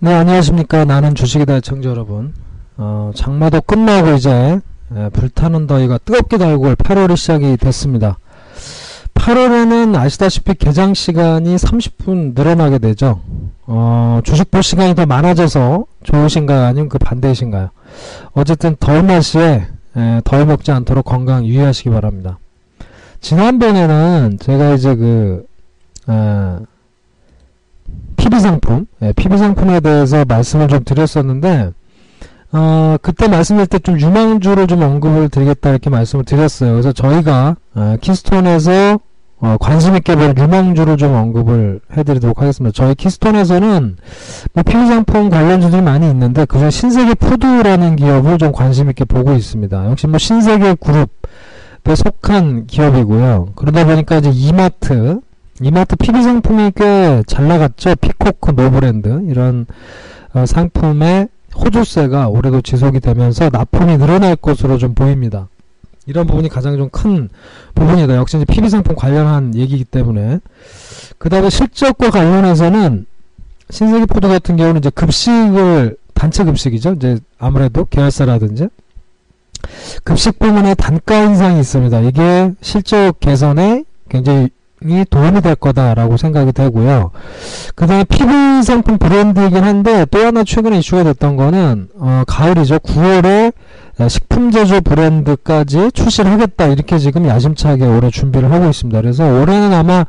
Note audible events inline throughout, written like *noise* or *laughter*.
네, 안녕하십니까. 나는 주식이다 청자 여러분. 어, 장마도 끝나고 이제 예, 불타는 더위가 뜨겁게 달고 올 8월이 시작이 됐습니다. 8월에는 아시다시피 개장 시간이 30분 늘어나게 되죠. 어, 주식 볼 시간이 더 많아져서 좋으신가요? 아니면 그 반대이신가요? 어쨌든 더운 날씨에 예, 더위 먹지 않도록 건강 유의하시기 바랍니다. 지난번에는 제가 이제 그 에, PB 상품, 예, PB 상품에 대해서 말씀을 좀 드렸었는데, 어, 그때 말씀드릴 때 좀 유망주를 좀 언급을 드리겠다 이렇게 말씀을 드렸어요. 그래서 저희가 어, 키스톤에서 어, 관심 있게 보는 유망주를 좀 언급을 해드리도록 하겠습니다. 저희 키스톤에서는 뭐 PB 상품 관련주들이 많이 있는데 그중 신세계 푸드라는 기업을 좀 관심 있게 보고 있습니다. 역시 뭐 신세계 그룹에 속한 기업이고요. 그러다 보니까 이제 이마트 이마트 PB 상품이 꽤 잘 나갔죠. 피코크 노브랜드 이런 어, 상품의 호조세가 올해도 지속이 되면서 납품이 늘어날 것으로 좀 보입니다. 이런 부분이 가장 좀 큰 부분이다. 역시 이제 PB 상품 관련한 얘기이기 때문에 그 다음에 실적과 관련해서는 신세계 푸드 같은 경우는 이제 급식을 단체 급식이죠. 이제 아무래도 계열사라든지 급식 부문에 단가 인상이 있습니다. 이게 실적 개선에 굉장히 이 도움이 될 거다라고 생각이 되고요. 그 다음에 PB 상품 브랜드이긴 한데 또 하나 최근에 이슈가 됐던 거는 어, 가을이죠. 9월에 식품 제조 브랜드까지 출시를 하겠다 이렇게 지금 야심차게 올해 준비를 하고 있습니다. 그래서 올해는 아마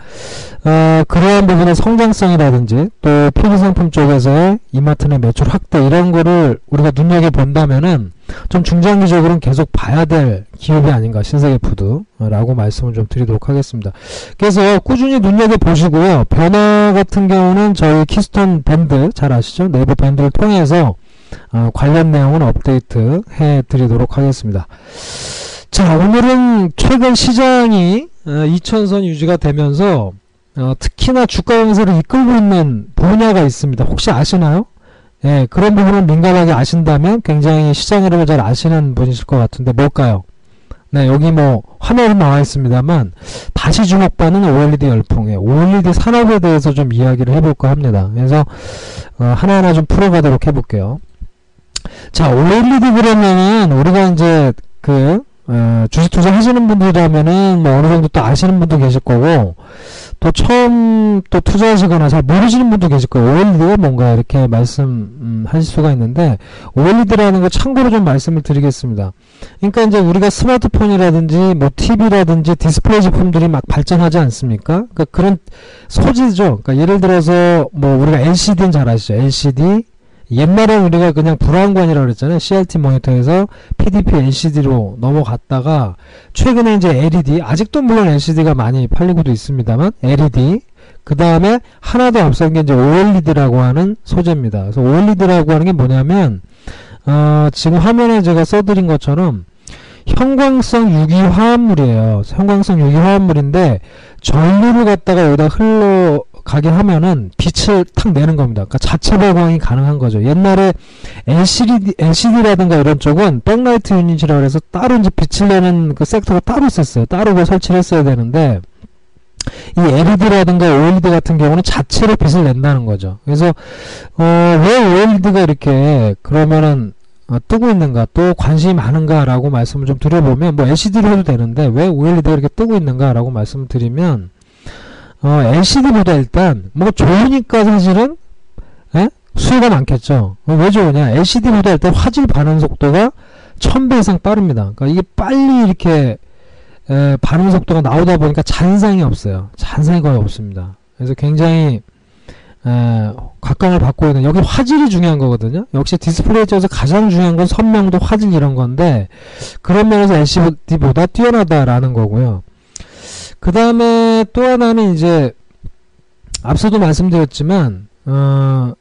어, 그러한 부분의 성장성이라든지 또 PB 상품 쪽에서의 이마트 내 매출 확대 이런 거를 우리가 눈여겨 본다면은 좀 중장기적으로는 계속 봐야 될 기업이 아닌가 신세계 푸드라고 말씀을 좀 드리도록 하겠습니다. 그래서 꾸준히 눈여겨 보시고요. 변화 같은 경우는 저희 키스톤 밴드 잘 아시죠? 네이버 밴드를 통해서 어, 관련 내용은 업데이트 해 드리도록 하겠습니다. 자 오늘은 최근 시장이 어, 이천선 유지가 되면서 어, 특히나 주가 강세를 이끌고 있는 분야가 있습니다. 혹시 아시나요? 예, 그런 부분을 민감하게 아신다면 굉장히 시장 흐름을 잘 아시는 분이실 것 같은데 뭘까요? 네, 여기 뭐 화면에 나와 있습니다만 다시 주목받는 OLED 열풍에 OLED 산업에 대해서 좀 이야기를 해볼까 합니다. 그래서 어, 하나하나 좀 풀어가도록 해볼게요. 자, OLED 그러면은 우리가 이제 그 어, 주식 투자 하시는 분들이라면은 뭐 어느 정도 또 아시는 분도 계실 거고 또 처음 또 투자하시거나 잘 모르시는 분도 계실 거예요. OLED가 뭔가 이렇게 말씀 음, 하실 수가 있는데 OLED라는 거 참고로 좀 말씀을 드리겠습니다. 그러니까 이제 우리가 스마트폰이라든지 뭐 TV라든지 디스플레이 제품들이 막 발전하지 않습니까? 그러니까 그런 소재죠. 그러니까 예를 들어서 뭐 우리가 LCD는 잘 아시죠? LCD 옛날에 우리가 그냥 브라운관이라고 그랬잖아요. CRT 모니터에서 PDP LCD로 넘어갔다가 최근에 이제 LED 아직도 물론 LCD가 많이 팔리고도 있습니다만 LED 그 다음에 하나 더 앞선 게 이제 OLED라고 하는 소재입니다. 그래서 OLED라고 하는 게 뭐냐면 어, 지금 화면에 제가 써드린 것처럼 형광성 유기화합물이에요. 형광성 유기화합물인데 전류를 갖다가 여기다 흘러 가게 하면은 빛을 탁 내는 겁니다. 그러니까 자체 발광이 가능한 거죠. 옛날에 LCD, LCD라든가 이런 쪽은 백라이트 유닛이라고 해서 따로 이제 빛을 내는 그 섹터가 따로 있었어요. 따로 그 설치를 했어야 되는데 이 LED라든가 OLED 같은 경우는 자체로 빛을 낸다는 거죠. 그래서 어, 왜 OLED가 이렇게 그러면은 어, 뜨고 있는가 또 관심이 많은가라고 말씀을 좀 드려보면 뭐 LCD로 해도 되는데 왜 OLED가 이렇게 뜨고 있는가라고 말씀을 드리면 어, LCD보다 일단 뭐 좋으니까 사실은 에? 수요가 많겠죠. 어, 왜 좋으냐? LCD보다 일단 화질 반응 속도가 1000배 이상 빠릅니다. 그러니까 이게 빨리 이렇게 에, 반응 속도가 나오다 보니까 잔상이 없어요. 잔상이 거의 없습니다. 그래서 굉장히 에, 각광을 받고 있는 여기 화질이 중요한 거거든요. 역시 디스플레이 쪽에서 가장 중요한 건 선명도, 화질 이런 건데 그런 면에서 LCD보다 뛰어나다라는 거고요. 그 다음에 또 하나는 이제 앞서도 말씀드렸지만 어,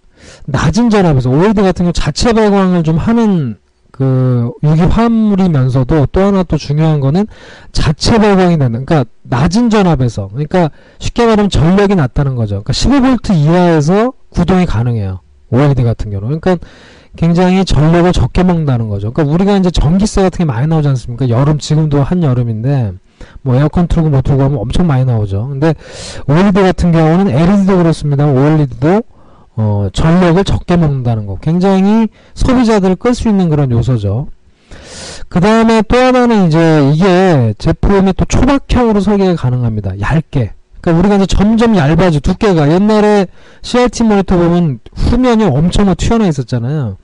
낮은 전압에서 OLED 같은 경우 자체 발광을 좀 하는 그 유기 화합물이면서도 또 하나 또 중요한 거는 자체 발광이 되는 그러니까 낮은 전압에서 그러니까 쉽게 말하면 전력이 낮다는 거죠. 그러니까 15V 이하에서 구동이 가능해요. OLED 같은 경우. 그러니까 굉장히 전력을 적게 먹는다는 거죠. 그러니까 우리가 이제 전기세 같은 게 많이 나오지 않습니까? 여름 지금도 한 여름인데 뭐 에어컨 틀고 못 틀고 하면 엄청 많이 나오죠. 근데 OLED 같은 경우는 LED도 그렇습니다. OLED도 어, 전력을 적게 먹는다는 거. 굉장히 소비자들을 끌 수 있는 그런 요소죠. 그 다음에 또 하나는 이제 이게 제품이 또 초박형으로 설계가 가능합니다. 얇게. 그러니까 우리가 이제 점점 얇아져 두께가 옛날에 CRT 모니터 보면 후면이 엄청 튀어나 있었잖아요.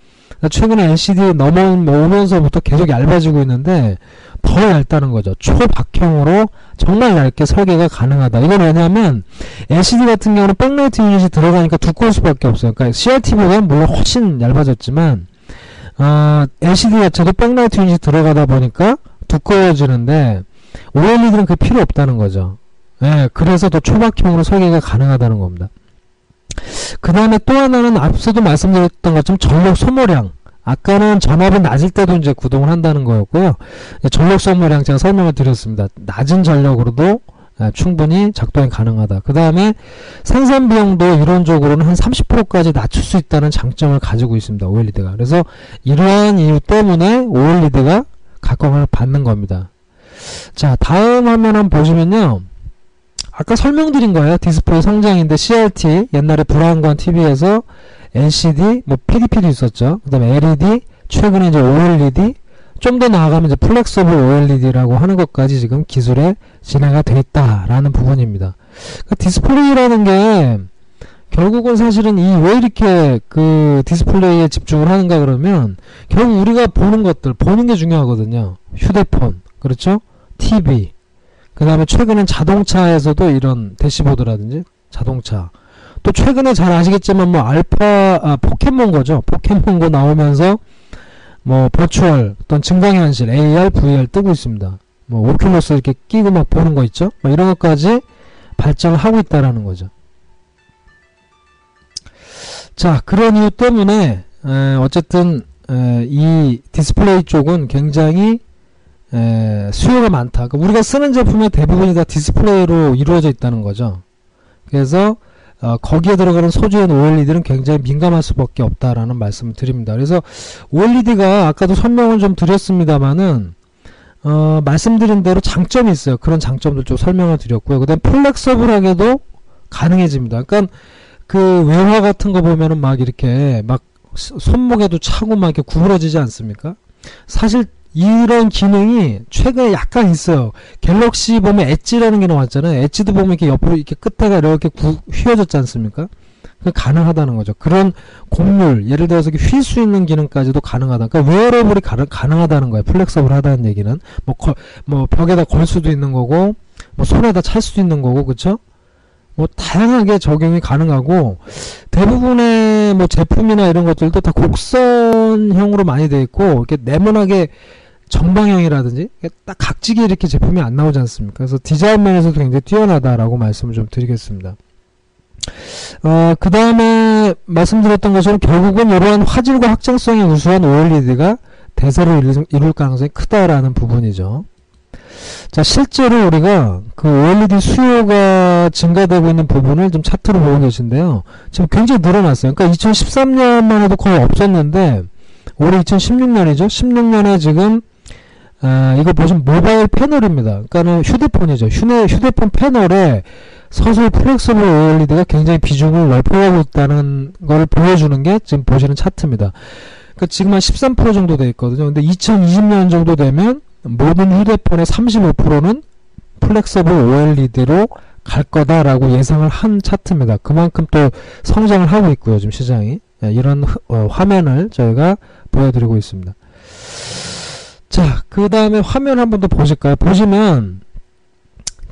최근에 LCD 넘어오면서부터 계속 얇아지고 있는데 더 얇다는 거죠. 초박형으로 정말 얇게 설계가 가능하다. 이건 왜냐하면 LCD 같은 경우는 backlight unit이 들어가니까 두꺼울 수밖에 없어요. 그러니까 CRT보다는 물론 훨씬 얇아졌지만 어, LCD 자체도 backlight unit이 들어가다 보니까 두꺼워지는데 OLED는 그 필요 없다는 거죠. 예, 그래서 더 초박형으로 설계가 가능하다는 겁니다. 그 다음에 또 하나는 앞서도 말씀드렸던 것처럼 전력 소모량. 아까는 전압이 낮을 때도 이제 구동을 한다는 거였고요. 전력 소모량 제가 설명을 드렸습니다. 낮은 전력으로도 충분히 작동이 가능하다. 그 다음에 생산 비용도 이론적으로는 한 30%까지 낮출 수 있다는 장점을 가지고 있습니다. OLED가. 그래서 이러한 이유 때문에 OLED가 각광을 받는 겁니다. 자, 다음 화면 한번 보시면요. 아까 설명드린 거예요. 디스플레이 성장인데 CRT 옛날에 브라운관 TV에서 LCD 뭐 PDP도 있었죠. 그 다음에 LED 최근에 이제 OLED 좀 더 나아가면 이제 flexible OLED라고 하는 것까지 지금 기술에 진화가 돼 있다라는 부분입니다. 그러니까 디스플레이라는 게 결국은 사실은 이 왜 이렇게 그 디스플레이에 집중을 하는가 그러면 결국 우리가 보는 것들 보는 게 중요하거든요. 휴대폰 그렇죠? TV 그 다음에 최근엔 자동차에서도 이런 대시보드라든지 자동차. 또 최근에 잘 아시겠지만 뭐 알파 아, 포켓몬고죠. 포켓몬고 나오면서 뭐 버추얼 어떤 증강현실 AR, VR 뜨고 있습니다. 뭐 오큘러스 이렇게 끼고 막 보는 거 있죠? 뭐 이런 것까지 발전을 하고 있다라는 거죠. 자 그런 이유 때문에 에, 어쨌든 에, 이 디스플레이 쪽은 굉장히 에, 수요가 많다. 그러니까 우리가 쓰는 제품의 대부분이 다 디스플레이로 이루어져 있다는 거죠. 그래서 어, 거기에 들어가는 소재인 OLED는 굉장히 민감할 수밖에 없다라는 말씀을 드립니다. 그래서 OLED가 아까도 설명을 좀 드렸습니다만은 어, 말씀드린 대로 장점이 있어요. 그런 장점들 좀 설명을 드렸고요. 그다음 flexible하게도 가능해집니다. 그러니까 그 외화 같은 거 보면은 막 이렇게 막 손목에도 차고 막 이렇게 구부러지지 않습니까? 사실 이런 기능이 최근에 약간 있어요. 갤럭시 보면 Edge라는 게 나왔잖아요. 엣지도 보면 이렇게 옆으로 이렇게 끝에가 이렇게 구, 휘어졌지 않습니까? 그 가능하다는 거죠. 그런 곡률, 예를 들어서 휠 수 있는 기능까지도 가능하다. 그러니까 wearable이 가능, 가능하다는 거예요. flexible 하다는 얘기는. 뭐, 거, 뭐, 벽에다 걸 수도 있는 거고, 뭐, 손에다 찰 수도 있는 거고, 그쵸? 뭐, 다양하게 적용이 가능하고, 대부분의 뭐, 제품이나 이런 것들도 다 곡선형으로 많이 되어 있고, 이렇게 네모나게 정방형이라든지 딱 각지게 이렇게 제품이 안 나오지 않습니까? 그래서 디자인 면에서도 굉장히 뛰어나다라고 말씀을 좀 드리겠습니다. 어, 그 다음에 말씀드렸던 것처럼 결국은 이러한 화질과 확장성이 우수한 OLED가 대세를 이룰 가능성이 크다라는 부분이죠. 자, 실제로 우리가 그 OLED 수요가 증가되고 있는 부분을 좀 차트로 보고 계신데요. 지금 굉장히 늘어났어요. 그러니까 2013년만 해도 거의 없었는데 올해 2016년이죠. 16년에 지금 아, 이거 보시면 모바일 패널입니다. 그러니까는 휴대폰이죠. 휴대, 휴대폰 패널에 서술 flexible OLED가 굉장히 비중을 넓혀가고 있다는 걸 보여주는 게 지금 보시는 차트입니다. 그러니까 지금 한 13% 정도 돼 있거든요. 근데 2020년 정도 되면 모든 휴대폰의 35%는 flexible OLED로 갈 거다라고 예상을 한 차트입니다. 그만큼 또 성장을 하고 있고요. 지금 시장이. 예, 이런 어, 화면을 저희가 보여드리고 있습니다. 자, 그 다음에 화면 한번 더 보실까요? 보시면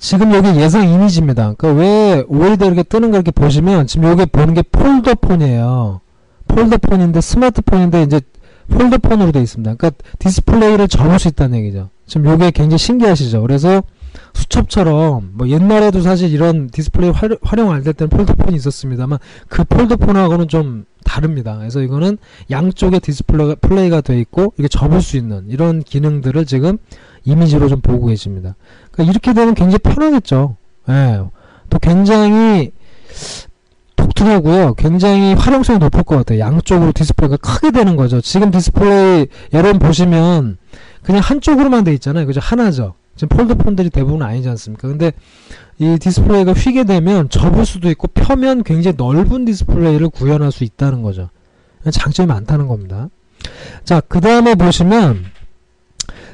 지금 여기 예상 이미지입니다. 그러니까 왜 OLED 이렇게 뜨는 걸 이렇게 보시면 지금 여기 보는 게 폴더폰이에요. 폴더폰인데 스마트폰인데 이제 폴더폰으로 되어 있습니다. 그러니까 디스플레이를 접을 수 있다는 얘기죠. 지금 요게 굉장히 신기하시죠. 그래서 수첩처럼 뭐 옛날에도 사실 이런 디스플레이 활, 활용 안 될 때는 폴더폰이 있었습니다만 그 폴더폰하고는 좀 다릅니다. 그래서 이거는 양쪽에 디스플레이가 플레이가 돼 있고 이게 접을 수 있는 이런 기능들을 지금 이미지로 좀 보고 계십니다. 그러니까 이렇게 되면 굉장히 편하겠죠. 예. 또 굉장히 독특하고요. 굉장히 활용성이 높을 것 같아요. 양쪽으로 디스플레이가 크게 되는 거죠. 지금 디스플레이 여러분 보시면 그냥 한쪽으로만 돼 있잖아요. 그죠? 하나죠. 지금 폴더폰들이 대부분 아니지 않습니까? 근데 이 디스플레이가 휘게 되면 접을 수도 있고 펴면 굉장히 넓은 디스플레이를 구현할 수 있다는 거죠. 장점이 많다는 겁니다. 자, 그 다음에 보시면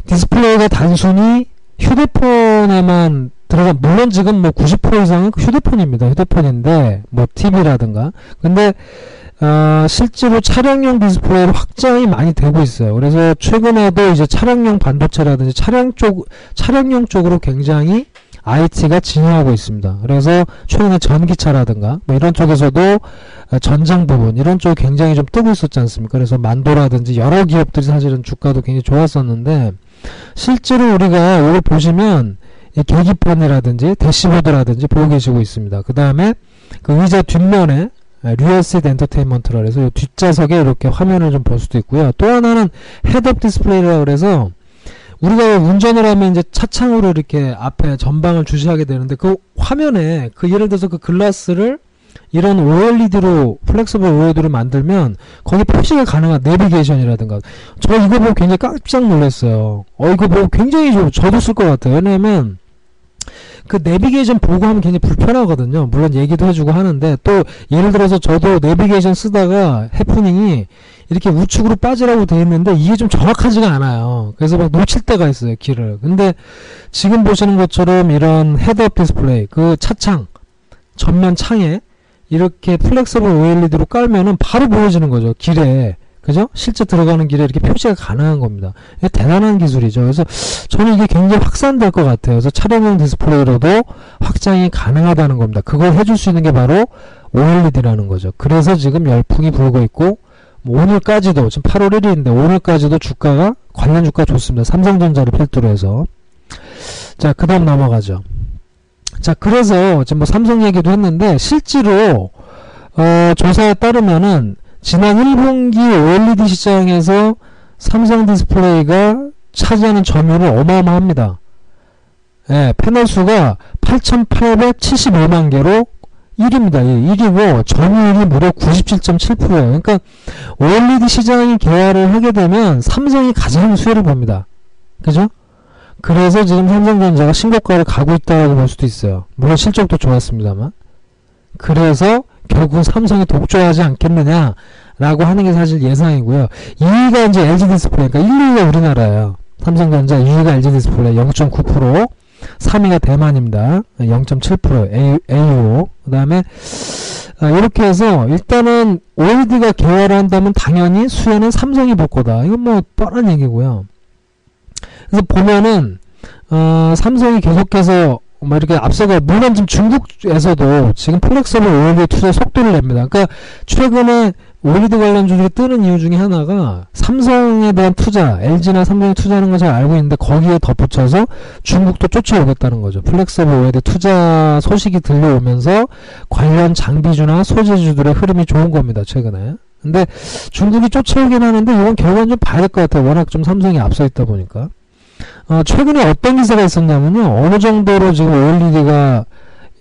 디스플레이가 단순히 휴대폰에만 들어가 물론 지금 뭐 90% 이상은 휴대폰입니다. 휴대폰인데 뭐 TV라든가 근데 어, 실제로 차량용 디스플레이로 확장이 많이 되고 있어요. 그래서 최근에도 이제 차량용 반도체라든지 차량 쪽 차량용 쪽으로 굉장히 IT가 진화하고 있습니다. 그래서 최근에 전기차라든가 뭐 이런 쪽에서도 전장 부분 이런 쪽 굉장히 좀 뜨고 있었지 않습니까? 그래서 만도라든지 여러 기업들이 사실은 주가도 굉장히 좋았었는데 실제로 우리가 이걸 보시면 이 계기판이라든지 대시보드라든지 보고 계시고 있습니다. 그 다음에 그 의자 뒷면에 rear seat entertainment라 그래서 뒷좌석에 이렇게 화면을 좀 볼 수도 있고요. 또 하나는 head-up display라 그래서 우리가 운전을 하면 이제 차창으로 이렇게 앞에 전방을 주시하게 되는데 그 화면에 그 예를 들어서 그 글라스를 이런 OLED로 flexible OLED로 만들면 거기 표시가 가능한 내비게이션이라든가 저 이거 보고 굉장히 깜짝 놀랐어요. 어 이거 보고 굉장히 좀 저도 쓸 것 같아요. 왜냐면 그 내비게이션 보고 하면 굉장히 불편하거든요. 물론 얘기도 해주고 하는데 또 예를 들어서 저도 내비게이션 쓰다가 해프닝이 이렇게 우측으로 빠지라고 돼 있는데 이게 좀 정확하지가 않아요. 그래서 막 놓칠 때가 있어요, 길을. 근데 지금 보시는 것처럼 이런 head-up display, 그 차창, 전면 창에 이렇게 flexible OLED로 깔면은 바로 보여지는 거죠, 길에. 그죠? 실제 들어가는 길에 이렇게 표시가 가능한 겁니다. 대단한 기술이죠. 그래서 저는 이게 굉장히 확산될 것 같아요. 그래서 차량용 디스플레이로도 확장이 가능하다는 겁니다. 그걸 해줄 수 있는 게 바로 OLED라는 거죠. 그래서 지금 열풍이 불고 있고 뭐 오늘까지도 지금 8월 1일인데 오늘까지도 주가가 관련 주가 좋습니다. 삼성전자를 필두로 해서 자 그 다음 넘어가죠. 자 그래서 지금 뭐 삼성 얘기도 했는데 실제로 어, 조사에 따르면은 지난 1분기 OLED 시장에서 삼성 디스플레이가 차지하는 점유율은 어마어마합니다. 예, 패널 수가 8,875만 개로 1위입니다. 예, 1위고 점유율이 무려 97.7%예요. 그러니까 OLED 시장이 개화를 하게 되면 삼성이 가장 수혜를 봅니다. 그죠? 그래서 지금 삼성전자가 신고가를 가고 있다고 볼 수도 있어요. 물론 실적도 좋았습니다만. 그래서 결국 삼성이 독주하지 않겠느냐라고 하는 게 사실 예상이고요. 2위가 이제 LG 디스플레이, 그러니까 1, 2위가 우리나라예요. 삼성전자, 2위가 LG 디스플레이 0.9%, 3위가 대만입니다. 0.7% AUO. 그 다음에 아, 이렇게 해서 일단은 OLED가 개화를 한다면 당연히 수혜는 삼성이 볼 거다. 이건 뭐 뻔한 얘기고요. 그래서 보면은 어, 삼성이 계속해서 뭐 이렇게 앞서가 물론 지금 중국에서도 지금 flexible OLED 투자 속도를 냅니다. 그러니까 최근에 OLED 관련 주들이 뜨는 이유 중에 하나가 삼성에 대한 투자, LG나 삼성이 투자하는 걸 잘 알고 있는데 거기에 덧붙여서 중국도 쫓아오겠다는 거죠. flexible OLED 투자 소식이 들려오면서 관련 장비주나 소재주들의 흐름이 좋은 겁니다. 최근에. 근데 중국이 쫓아오긴 하는데 이건 결과는 좀 봐야 될 것 같아요. 워낙 좀 삼성이 앞서 있다 보니까. 어, 최근에 어떤 기사가 있었냐면요. 어느 정도로 지금 OLED가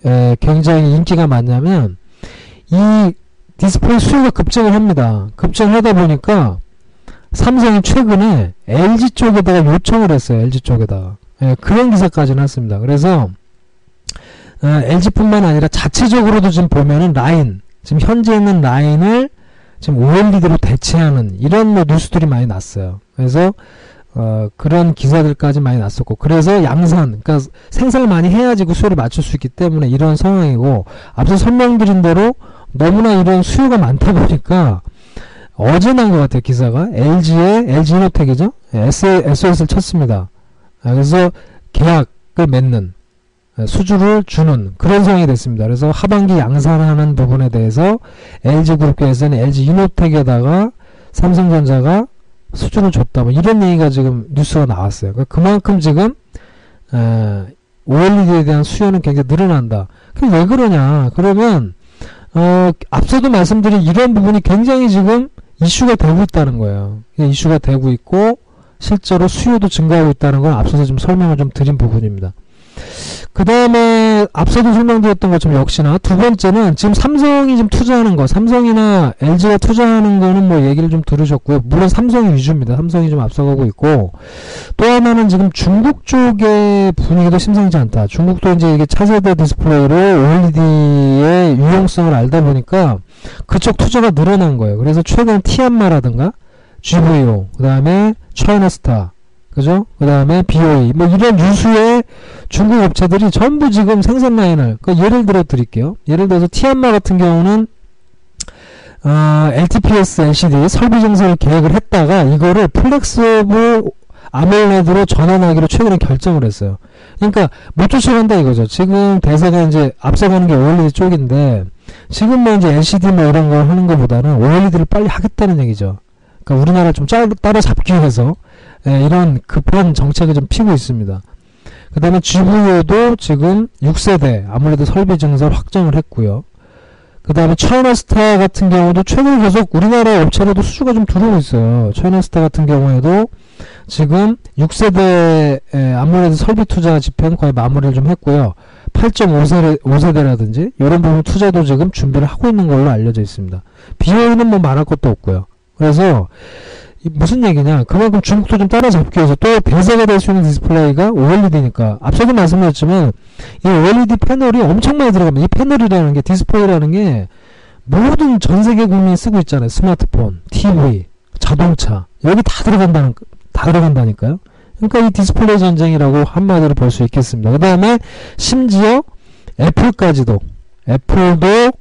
에, 굉장히 인기가 많냐면 이 디스플레이 수요가 급증을 합니다. 급증하다 보니까 삼성이 최근에 LG 쪽에다가 요청을 했어요. LG 쪽에다가. 예, 그런 기사까지 났습니다. 그래서 어, LG뿐만 아니라 자체적으로도 지금 보면은 라인, 지금 현재 있는 라인을 지금 OLED로 대체하는 이런 뭐 뉴스들이 많이 났어요. 그래서 어, 그런 기사들까지 많이 났었고 그래서 양산 그러니까 생산을 많이 해야지 그 수요를 맞출 수 있기 때문에 이런 상황이고 앞서 설명드린 대로 너무나 이런 수요가 많다 보니까 어제 난 것 같아요 기사가. LG의 LG 이노텍이죠? SOS를 쳤습니다. 아, 그래서 계약을 맺는 수주를 주는 그런 상황이 됐습니다. 그래서 하반기 양산하는 부분에 대해서 LG그룹에서는 LG 이노텍에다가 삼성전자가 수주를 줬다. 뭐 이런 얘기가 지금 뉴스가 나왔어요. 그러니까 그만큼 지금 에, OLED에 대한 수요는 굉장히 늘어난다. 그게 왜 그러냐? 그러면 어, 앞서도 말씀드린 이런 부분이 굉장히 지금 이슈가 되고 있다는 거예요. 이슈가 되고 있고 실제로 수요도 증가하고 있다는 건 앞서서 좀 설명을 좀 드린 부분입니다. 그 다음에 앞서도 설명드렸던 것처럼 역시나 두 번째는 지금 삼성이 지금 투자하는 거 삼성이나 LG가 투자하는 거는 뭐 얘기를 좀 들으셨고요. 물론 삼성이 위주입니다. 삼성이 좀 앞서가고 있고 또 하나는 지금 중국 쪽의 분위기도 심상치 않다. 중국도 이제 이게 차세대 디스플레이로 OLED의 유용성을 알다 보니까 그쪽 투자가 늘어난 거예요. 그래서 최근 티안마라든가 GVO 그 다음에 차이나스타 그죠? 그 다음에 BOE 뭐 이런 유수의 중국 업체들이 전부 지금 생산 라인을 그 예를 들어 드릴게요. 예를 들어서 티안마 같은 경우는 어, LTPS LCD 설비 증설을 계획을 했다가 이거를 flexible 아몰레드로 전환하기로 최근에 결정을 했어요. 그러니까 못 쫓아간다 이거죠. 지금 대세가 이제 앞서가는 게 OLED 쪽인데 지금 뭐 이제 LCD 뭐 이런 걸 하는 것보다는 OLED를 빨리 하겠다는 얘기죠. 그러니까 우리나라 좀 따라잡기 위해서 예, 이런 급한 정책을 좀 피고 있습니다. 그 다음에 GVO도 지금 6세대 아무래도 설비 증설 확정을 했고요. 그 다음에 차이나스타 같은 경우도 최근 계속 우리나라 업체로도 수주가 좀 들어오고 있어요. 차이나스타 같은 경우에도 지금 6세대 아무래도 설비 투자 집행 거의 마무리를 좀 했고요. 8.5세대, 5세대라든지 이런 부분 투자도 지금 준비를 하고 있는 걸로 알려져 있습니다. 비용은 뭐 말할 것도 없고요. 그래서 무슨 얘기냐? 그만큼 중국도 좀 따라잡기 위해서 또 대세가 될 수 있는 디스플레이가 OLED니까. 앞서도 말씀드렸지만 이 OLED 패널이 엄청 많이 들어갑니다 이 패널이라는 게 디스플레이라는 게 모든 전 세계 국민이 쓰고 있잖아요. 스마트폰, TV, 자동차. 여기 다 들어간다는 다 들어간다니까요. 그러니까 이 디스플레이 전쟁이라고 한마디로 볼 수 있겠습니다. 그 다음에 심지어 애플까지도 애플도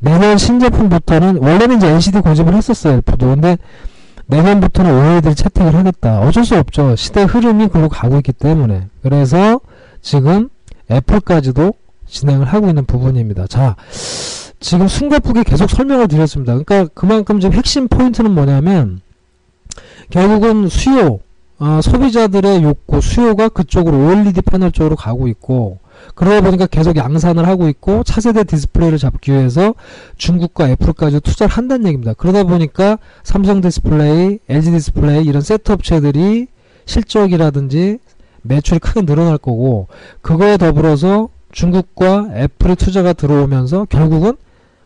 내년 신제품부터는 원래는 이제 LCD 고집을 했었어요 애플도. 근데 내년부터는 OLED를 채택을 하겠다. 어쩔 수 없죠. 시대 흐름이 그로 가고 있기 때문에. 그래서 지금 애플까지도 진행을 하고 있는 부분입니다. 자, 지금 숨가쁘게 계속 설명을 드렸습니다. 그러니까 그만큼 지금 핵심 포인트는 뭐냐면 결국은 수요, 어, 소비자들의 욕구, 수요가 그쪽으로 OLED 패널 쪽으로 가고 있고 그러다 보니까 계속 양산을 하고 있고 차세대 디스플레이를 잡기 위해서 중국과 애플까지 투자를 한다는 얘기입니다. 그러다 보니까 삼성 디스플레이, LG 디스플레이 이런 세트 업체들이 실적이라든지 매출이 크게 늘어날 거고 그거에 더불어서 중국과 애플의 투자가 들어오면서 결국은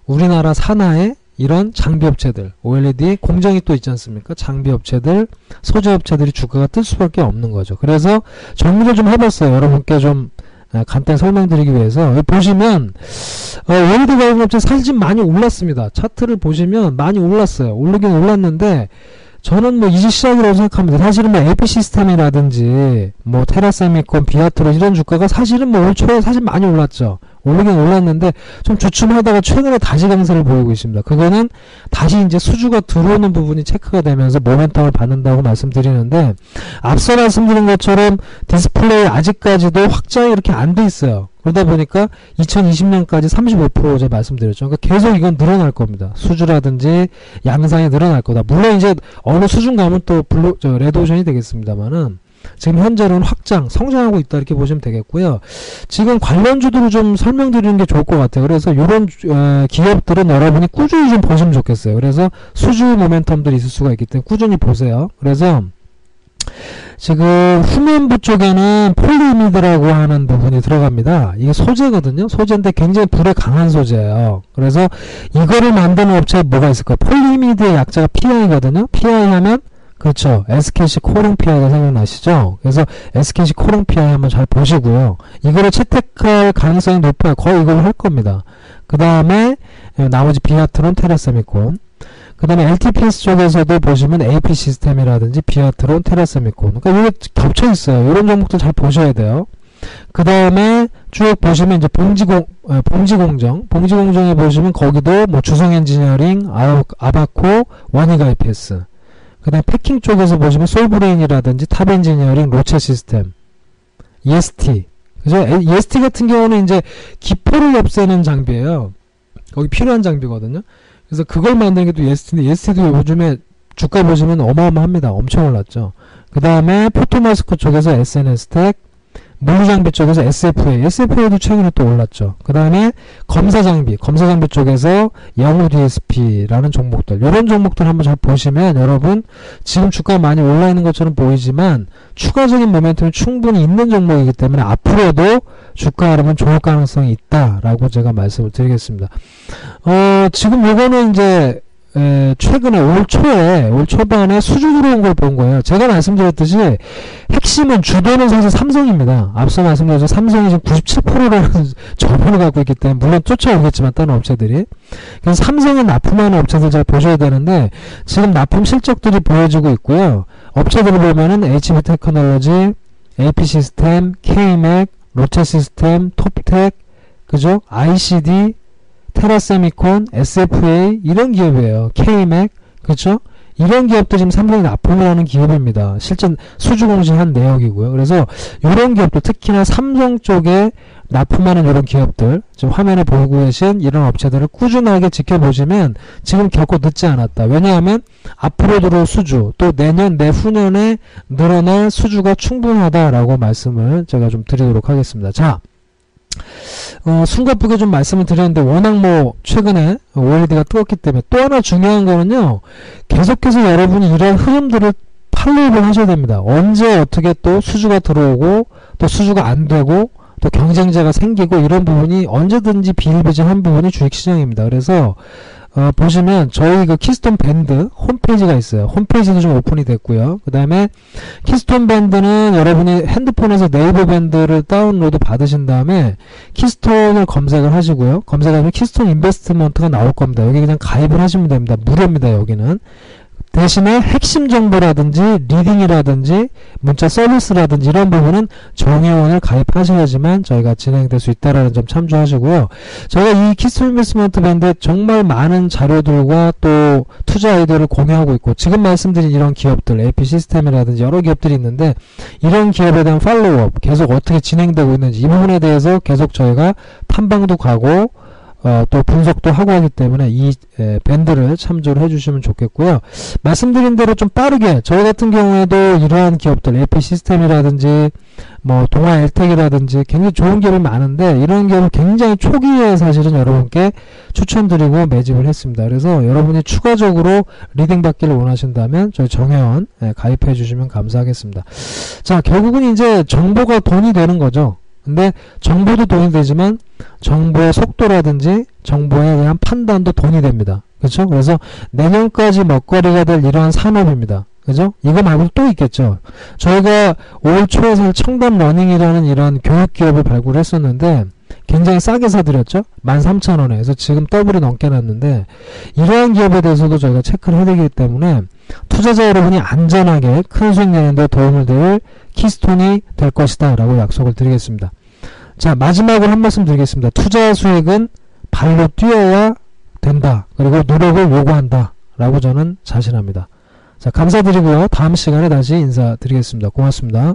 우리나라 산하의 이런 장비 업체들, OLED 공정이 또 있지 않습니까? 장비 업체들, 소재 업체들이 주가가 뜰 수밖에 없는 거죠. 그래서 정리를 좀 해봤어요. 여러분께 좀 아, 간단히 설명드리기 위해서 보시면 어, OLED 공정 업체 사실 많이 올랐습니다. 차트를 보시면 많이 올랐어요. 오르긴 올랐는데 저는 뭐 이제 시작이라고 생각합니다. 사실은 뭐 AP 시스템이라든지 뭐 테라세미콘, 비아트론 이런 주가가 사실은 뭐 올 초에 사실 많이 올랐죠. 오르긴 올랐는데 좀 주춤하다가 최근에 다시 강세를 보이고 있습니다. 그거는 다시 이제 수주가 들어오는 부분이 체크가 되면서 모멘텀을 받는다고 말씀드리는데 앞서 말씀드린 것처럼 디스플레이 아직까지도 확장이 이렇게 안 돼 있어요. 그러다 보니까 2020년까지 35% 제가 말씀드렸죠. 그러니까 계속 이건 늘어날 겁니다. 수주라든지 양산이 늘어날 거다. 물론 이제 어느 수준 가면 또 블루, 저, 레드오션이 되겠습니다만은 지금 현재는 확장, 성장하고 있다 이렇게 보시면 되겠고요. 지금 관련주들을 좀 설명드리는 게 좋을 것 같아요. 그래서 이런 어, 기업들은 여러분이 꾸준히 좀 보시면 좋겠어요. 그래서 수주 모멘텀들이 있을 수가 있기 때문에 꾸준히 보세요. 그래서 지금 후면부 쪽에는 폴리이미드라고 하는 부분이 들어갑니다. 이게 소재거든요. 소재인데 굉장히 불에 강한 소재예요. 그래서 이거를 만드는 업체에 뭐가 있을까요? 폴리이미드의 약자가 PI거든요. PI 하면 그렇죠. SKC 코오롱 PI가 생각나시죠? 그래서 SKC 코오롱 PI 한번 잘 보시고요. 이거를 채택할 가능성이 높아요. 거의 이걸 할 겁니다. 그 다음에 나머지 비아트론 테라세미콘 그 다음에 LTPS 쪽에서도 보시면 AP 시스템이라든지 비아트론 테라세미콘 그러니까 이게 겹쳐 있어요. 이런 종목들 잘 보셔야 돼요. 그 다음에 쭉 보시면 이제 봉지공, 어, 봉지공정, 봉지공정에 보시면 거기도 뭐 주성 엔지니어링, 아바코, 원익 IPS. 그 다음에 패킹 쪽에서 보시면 솔브레인이라든지 탑 엔지니어링, 로체 시스템, EST. 그죠? EST 같은 경우는 이제 기포를 없애는 장비예요. 거기 필요한 장비거든요. 그래서 그걸 만드는 게 또 EST인데 EST도 요즘에 주가 보시면 어마어마합니다. 엄청 올랐죠. 그 다음에 포토마스크 쪽에서 SNS텍, 물류장비 쪽에서 SFA, SFA도 최근에 또 올랐죠. 그 다음에 검사장비, 검사장비 쪽에서 영우 DSP라는 종목들, 이런 종목들 한번 잘 보시면 여러분 지금 주가 많이 올라 있는 것처럼 보이지만 추가적인 모멘텀이 충분히 있는 종목이기 때문에 앞으로도 주가 흐름은 좋을 가능성이 있다라고 제가 말씀을 드리겠습니다. 어, 지금 요거는 이제 에, 최근에 올 초에 올 초반에 수주 들어온 걸 본 거예요. 제가 말씀드렸듯이 핵심은 주도는 사실 삼성입니다. 앞서 말씀드렸죠. 삼성이 지금 97%라는 *laughs* 저변을 갖고 있기 때문에 물론 쫓아오겠지만 다른 업체들이 그래서 삼성은 납품하는 업체들 잘 보셔야 되는데 지금 납품 실적들이 보여지고 있고요. 업체들을 보면은 HB 테크놀로지, AP 시스템, K맥, 롯데 시스템, 톱텍, 그죠? ICD, 테라세미콘, SFA 이런 기업이에요. K맥, 그렇죠? 이런 기업도 지금 삼성이 납품을 하는 기업입니다. 실전 수주 공시한 내역이고요. 그래서 이런 기업도 특히나 삼성 쪽에 납품하는 이런 기업들, 지금 화면에 보고 계신 이런 업체들을 꾸준하게 지켜보시면 지금 결코 늦지 않았다. 왜냐하면 앞으로 들어올 수주, 또 내년, 내후년에 늘어날 수주가 충분하다라고 말씀을 제가 좀 드리도록 하겠습니다. 자, 어, 숨가쁘게 좀 말씀을 드렸는데 워낙 뭐 최근에 OLED가 뜨겁기 때문에 또 하나 중요한 거는요. 계속해서 여러분이 이런 흐름들을 follow를 하셔야 됩니다. 언제 어떻게 또 수주가 들어오고 또 수주가 안 되고 또 경쟁자가 생기고 이런 부분이 언제든지 비일비재한 부분이 주식시장입니다. 그래서 어, 보시면 저희 그 키스톤 밴드 홈페이지가 있어요. 홈페이지도 좀 오픈이 됐고요. 그 다음에 키스톤 밴드는 여러분이 핸드폰에서 네이버 밴드를 다운로드 받으신 다음에 키스톤을 검색을 하시고요. 검색하면 키스톤 인베스트먼트가 나올 겁니다. 여기 그냥 가입을 하시면 됩니다. 무료입니다. 여기는. 대신에 핵심 정보라든지 leading이라든지 문자 서비스라든지 이런 부분은 정회원을 가입하셔야지만 저희가 진행될 수 있다라는 점 참조하시고요. 저희가 이 키스 인베스먼트 밴드에 정말 많은 자료들과 또 투자 아이디어를 공유하고 있고 지금 말씀드린 이런 기업들 AP 시스템이라든지 여러 기업들이 있는데 이런 기업에 대한 follow-up 계속 어떻게 진행되고 있는지 이 부분에 대해서 계속 저희가 탐방도 가고 어, 또 분석도 하고 하기 때문에 이 에, 밴드를 참조를 해주시면 좋겠고요. 말씀드린 대로 좀 빠르게 저희 같은 경우에도 이러한 기업들 AP 시스템이라든지 뭐 동아 엘텍이라든지 굉장히 좋은 기업이 많은데 이런 기업을 굉장히 초기에 사실은 여러분께 추천드리고 매집을 했습니다. 그래서 여러분이 추가적으로 leading 받기를 원하신다면 저희 정회원 에, 가입해 주시면 감사하겠습니다. 자 결국은 이제 정보가 돈이 되는 거죠. 근데 정보도 돈이 되지만 정보의 속도라든지 정보에 대한 판단도 돈이 됩니다. 그렇죠? 그래서 내년까지 먹거리가 될 이러한 산업입니다. 그죠? 이거 말고 또 있겠죠. 저희가 올 초에 살 청담 러닝이라는 이런 교육 기업을 발굴했었는데 굉장히 싸게 사드렸죠? 13,000원에. 그래서 지금 더블이 넘게 났는데 이러한 기업에 대해서도 저희가 체크를 해드리기 때문에 투자자 여러분이 안전하게 큰 수익 내는 데 도움을 될 키스톤이 될 것이다 라고 약속을 드리겠습니다. 자, 마지막으로 한 말씀 드리겠습니다. 투자 수익은 발로 뛰어야 된다. 그리고 노력을 요구한다. 라고 저는 자신합니다. 자, 감사드리고요. 다음 시간에 다시 인사드리겠습니다. 고맙습니다.